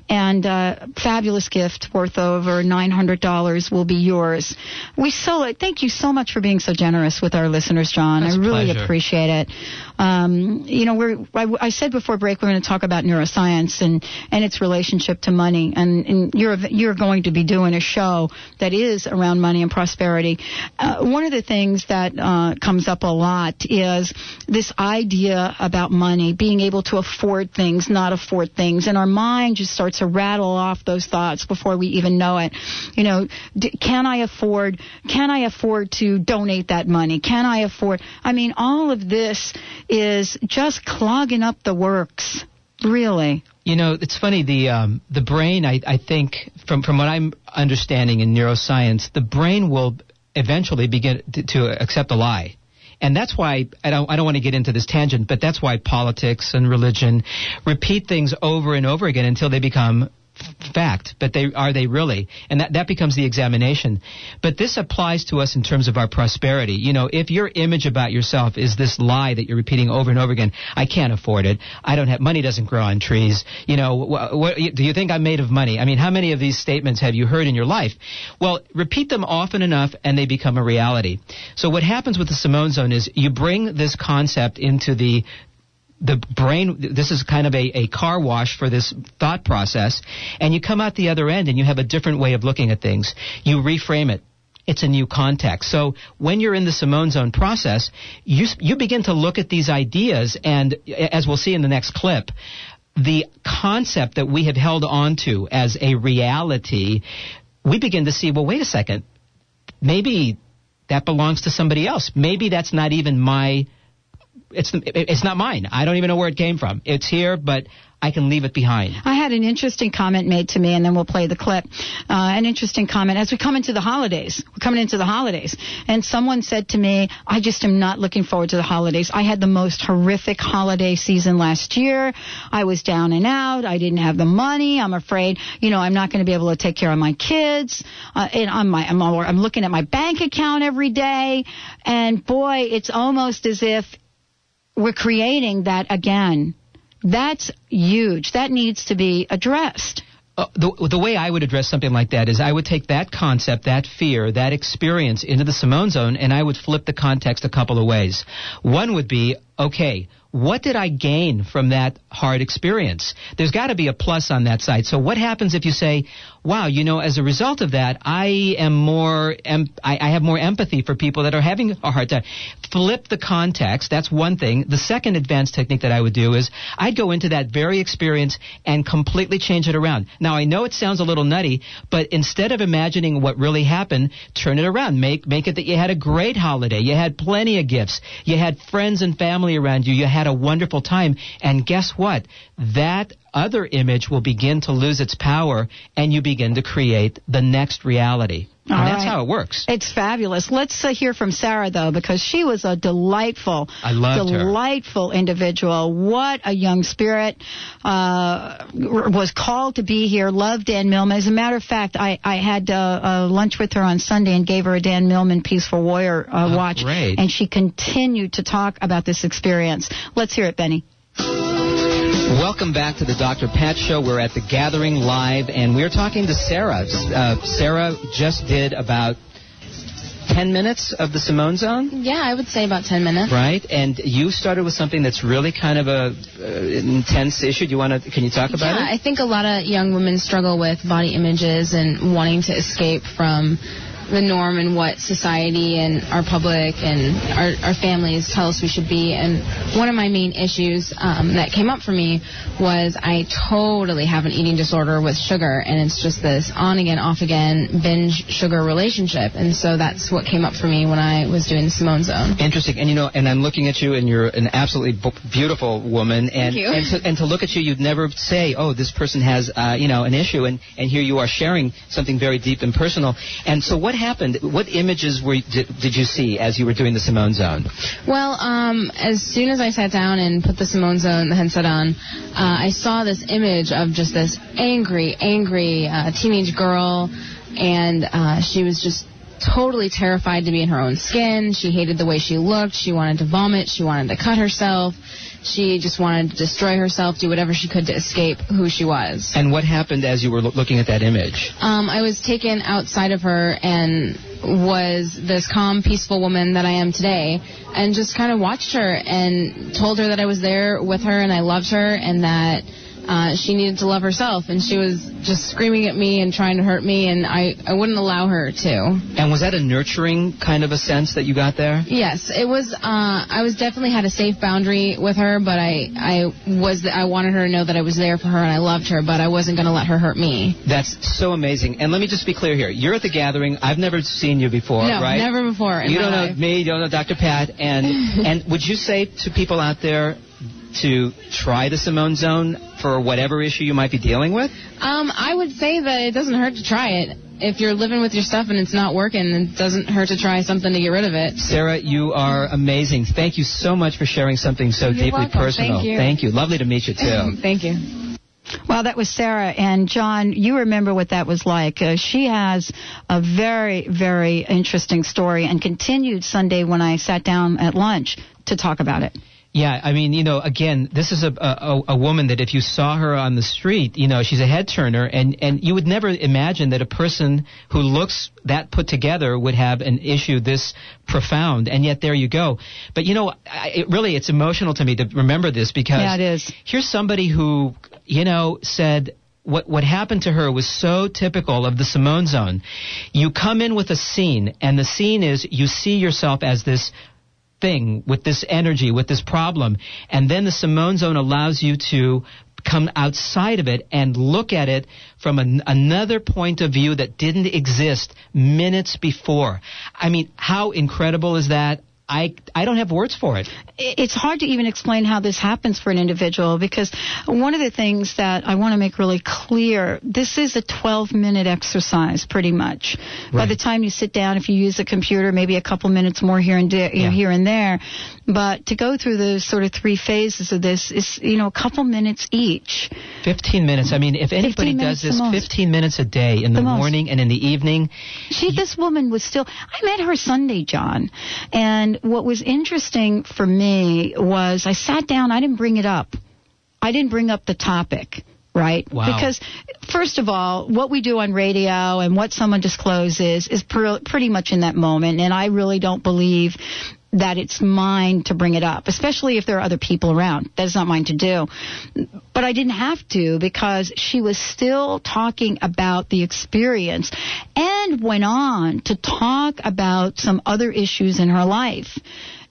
and uh, fabulous gift worth over $900 will be yours. We so thank you so much for being so generous with our listeners, John. That's I really pleasure. appreciate it. Um, you know, we're I, I said before break we're going to talk about neuroscience and and its relationship to money, and, and you're you're going to be doing a show that is around money and prosperity. Uh, one of the things that uh, comes up a lot is this idea about money, being able to afford things, not afford things, and our mind just starts to rattle off those thoughts before we even know it. You know, d- can I afford? Can I afford to donate that money? Can I afford? I mean, all of this is just clogging up the works. Really. You know, it's funny. The um, the brain, I, I think, from from what I'm understanding in neuroscience, the brain will eventually begin to, to accept a lie. And that's why I don't, I don't want to get into this tangent, but that's why politics and religion repeat things over and over again until they become fact. But they are they really? And that, that becomes the examination. But this applies to us in terms of our prosperity. You know, if your image about yourself is this lie that you're repeating over and over again, I can't afford it. I don't have money doesn't grow on trees. You know, do you think I'm made of money? I mean, how many of these statements have you heard in your life? Well, repeat them often enough and they become a reality. So what happens with the Simone Zone is you bring this concept into the the brain this is kind of a, a car wash for this thought process and you come out the other end and you have a different way of looking at things you reframe it it's a new context. So when you're in the Simone Zone process, you you begin to look at these ideas, and as we'll see in the next clip, the concept that we have held on to as a reality, we begin to see. Well, wait a second, maybe that belongs to somebody else. Maybe that's not even my it's it's not mine. I don't even know where it came from. It's here, but I can leave it behind. I had an interesting comment made to me, and then we'll play the clip. Uh, an interesting comment as we come into the holidays. We're coming into the holidays, and someone said to me, "I just am not looking forward to the holidays. I had the most horrific holiday season last year. I was down and out. I didn't have the money. I'm afraid, you know, I'm not going to be able to take care of my kids. Uh, and I'm my, I'm, I'm looking at my bank account every day, and boy, it's almost as if we're creating that again. That's huge. That needs to be addressed. Uh, the, the way I would address something like that is I would take that concept, that fear, that experience into the Simone Zone, and I would flip the context a couple of ways. One would be, okay, what did I gain from that hard experience? There's got to be a plus on that side. So what happens if you say, wow, you know, as a result of that, I am more, em- I, I have more empathy for people that are having a hard time. Flip the context. That's one thing. The second advanced technique that I would do is I'd go into that very experience and completely change it around. Now I know it sounds a little nutty, but instead of imagining what really happened, turn it around. Make, make it that you had a great holiday. You had plenty of gifts. You had friends and family around you. You had a wonderful time. And guess what? That other image will begin to lose its power and you begin to create the next reality. And that's right. how it works. It's fabulous. Let's uh, hear from Sarah though, because she was a delightful, I loved her. delightful individual. What a young spirit! Uh, was called to be here. Loved Dan Millman. As a matter of fact, I I had uh, uh, lunch with her on Sunday and gave her a Dan Millman Peaceful Warrior uh, Oh, watch, great. and she continued to talk about this experience. Let's hear it, Benny. Welcome back to the Dr. Pat Show. We're at the Gathering Live, and we're talking to Sarah. Uh, Sarah just did about 10 minutes of the Simone Zone, Yeah, I would say about 10 minutes. right? And you started with something that's really kind of a uh, intense issue. Do you want to? Can you talk about yeah, it? I think a lot of young women struggle with body images and wanting to escape from the norm and what society and our public and our, our families tell us we should be. And one of my main issues um, that came up for me was I totally have an eating disorder with sugar, and it's just this on again, off again binge sugar relationship. And so that's what came up for me when I was doing the Simone Zone. Interesting, and you know, and I'm looking at you, and you're an absolutely b- beautiful woman, and Thank you. and to, and to look at you, you'd never say, "Oh, this person has, uh, you know, an issue," and and here you are sharing something very deep and personal. And so, what happened? What images were did, did you see as you were doing the Simone Zone? Well, um, as soon as I sat down and put the Simone Zone, the headset on, uh, I saw this image of just this angry, angry uh, teenage girl, and uh, she was just totally terrified to be in her own skin. She hated the way she looked. She wanted to vomit. She wanted to cut herself. She just wanted to destroy herself, do whatever she could to escape who she was. And what happened as you were lo- looking at that image? Um, I was taken outside of her and was this calm, peaceful woman that I am today, and just kind of watched her and told her that I was there with her and I loved her and that uh, she needed to love herself. And she was just screaming at me and trying to hurt me, and I, I wouldn't allow her to. And was that a nurturing kind of a sense that you got there? Yes, it was. Uh, I was definitely had a safe boundary with her, but I, I was. I wanted her to know that I was there for her and I loved her, but I wasn't going to let her hurt me. That's so amazing. And let me just be clear here. You're at the gathering. I've never seen you before, no, right? never before. You don't life. know me, you don't know Dr. Pat, and and would you say to people out there to try the Simone Zone for whatever issue you might be dealing with? Um, I would say that it doesn't hurt to try it. If you're living with your stuff and it's not working, it doesn't hurt to try something to get rid of it. Sarah, you are amazing. Thank you so much for sharing something so You're deeply welcome. personal. Thank you. Thank you. Lovely to meet you too. Thank you. Well, that was Sarah. And John, you remember what that was like. Uh, she has a very, very interesting story and continued Sunday when I sat down at lunch to talk about it. Yeah, I mean, you know, again, this is a, a a woman that if you saw her on the street, you know, she's a head turner, and and you would never imagine that a person who looks that put together would have an issue this profound, and yet there you go. But you know, I, it really it's emotional to me to remember this because Yeah, it is. here's somebody who, you know, said what what happened to her was so typical of the Simone Zone. You come in with a scene, and the scene is you see yourself as this thing with this energy, with this problem, and then the Simone Zone allows you to come outside of it and look at it from an, another point of view that didn't exist minutes before. I mean, how incredible is that? I, I don't have words for it. it's hard to even explain how this happens for an individual because one of the things that I want to make really clear, this is a 12 minute exercise pretty much. By the time you sit down, if you use a computer, maybe a couple minutes more here and there, Yeah. here and there. But to go through the sort of three phases of this is, you know, a couple minutes each. 15 minutes. I mean, if anybody does this 15 minutes a day in the, The most. morning and in the evening, She, this woman was still, I met her Sunday, John. And what was interesting for me was I sat down, I didn't bring it up. I didn't bring up the topic, right? Wow. Because, first of all, what we do on radio and what someone discloses is pr- pretty much in that moment. And I really don't believe that it's mine to bring it up, especially if there are other people around. That's not mine to do. But I didn't have to because she was still talking about the experience and went on to talk about some other issues in her life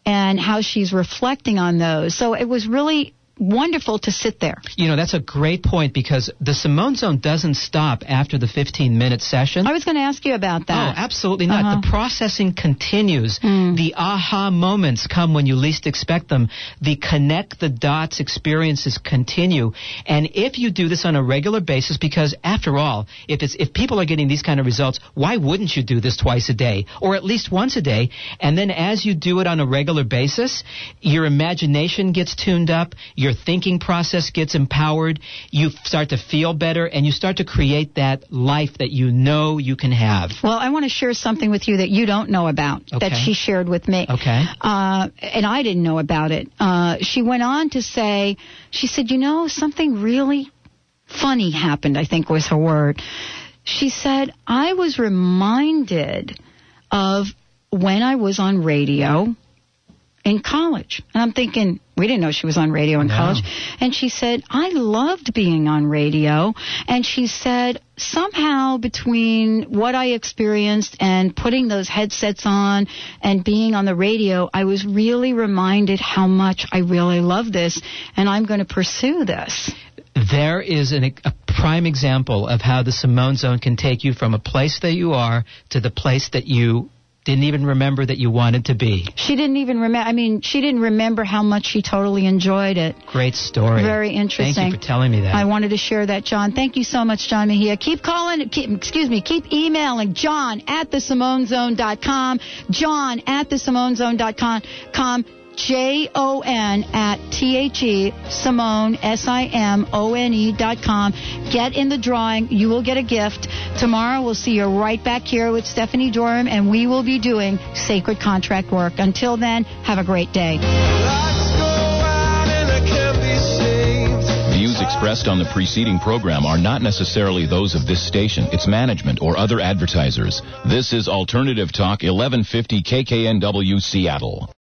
and how she's reflecting on those. So it was really wonderful to sit there. You know, that's a great point because the Simone Zone doesn't stop after the 15 minute session. I was going to ask you about that. Oh, absolutely not. Uh-huh. The processing continues. Mm. The aha moments come when you least expect them. The connect the dots experiences continue. And if you do this on a regular basis, because after all, if it's, if people are getting these kind of results, why wouldn't you do this twice a day or at least once a day? And then as you do it on a regular basis, your imagination gets tuned up, your thinking process gets empowered, you start to feel better, and you start to create that life that you know you can have. Well, I want to share something with you that you don't know about that she shared with me. Okay. Uh, and I didn't know about it. Uh, she went on to say, she said, you know, something really funny happened, I think was her word. She said, I was reminded of when I was on radio in college. And I'm thinking, we didn't know she was on radio in No. college. And she said, I loved being on radio. And she said, somehow between what I experienced and putting those headsets on and being on the radio, I was really reminded how much I really love this and I'm going to pursue this. There is an, a prime example of how the Simone Zone can take you from a place that you are to the place that you didn't even remember that you wanted to be. She didn't even remember, I mean, she didn't remember how much she totally enjoyed it. Great story. Very interesting. Thank you for telling me that. I wanted to share that, John. Thank you so much, John Mejia. Keep calling, keep, excuse me, keep emailing John at the thesimonezone.com, John at thesimonezone.com, com, J-O-N at T-H-E, Simone, S-I-M-O-N-E dot com. Get in the drawing. You will get a gift. Tomorrow we'll see you right back here with Stephanie Dorham, and we will be doing sacred contract work. Until then, have a great day. Views expressed on the preceding program are not necessarily those of this station, its management, or other advertisers. This is Alternative Talk 1150 KKNW Seattle.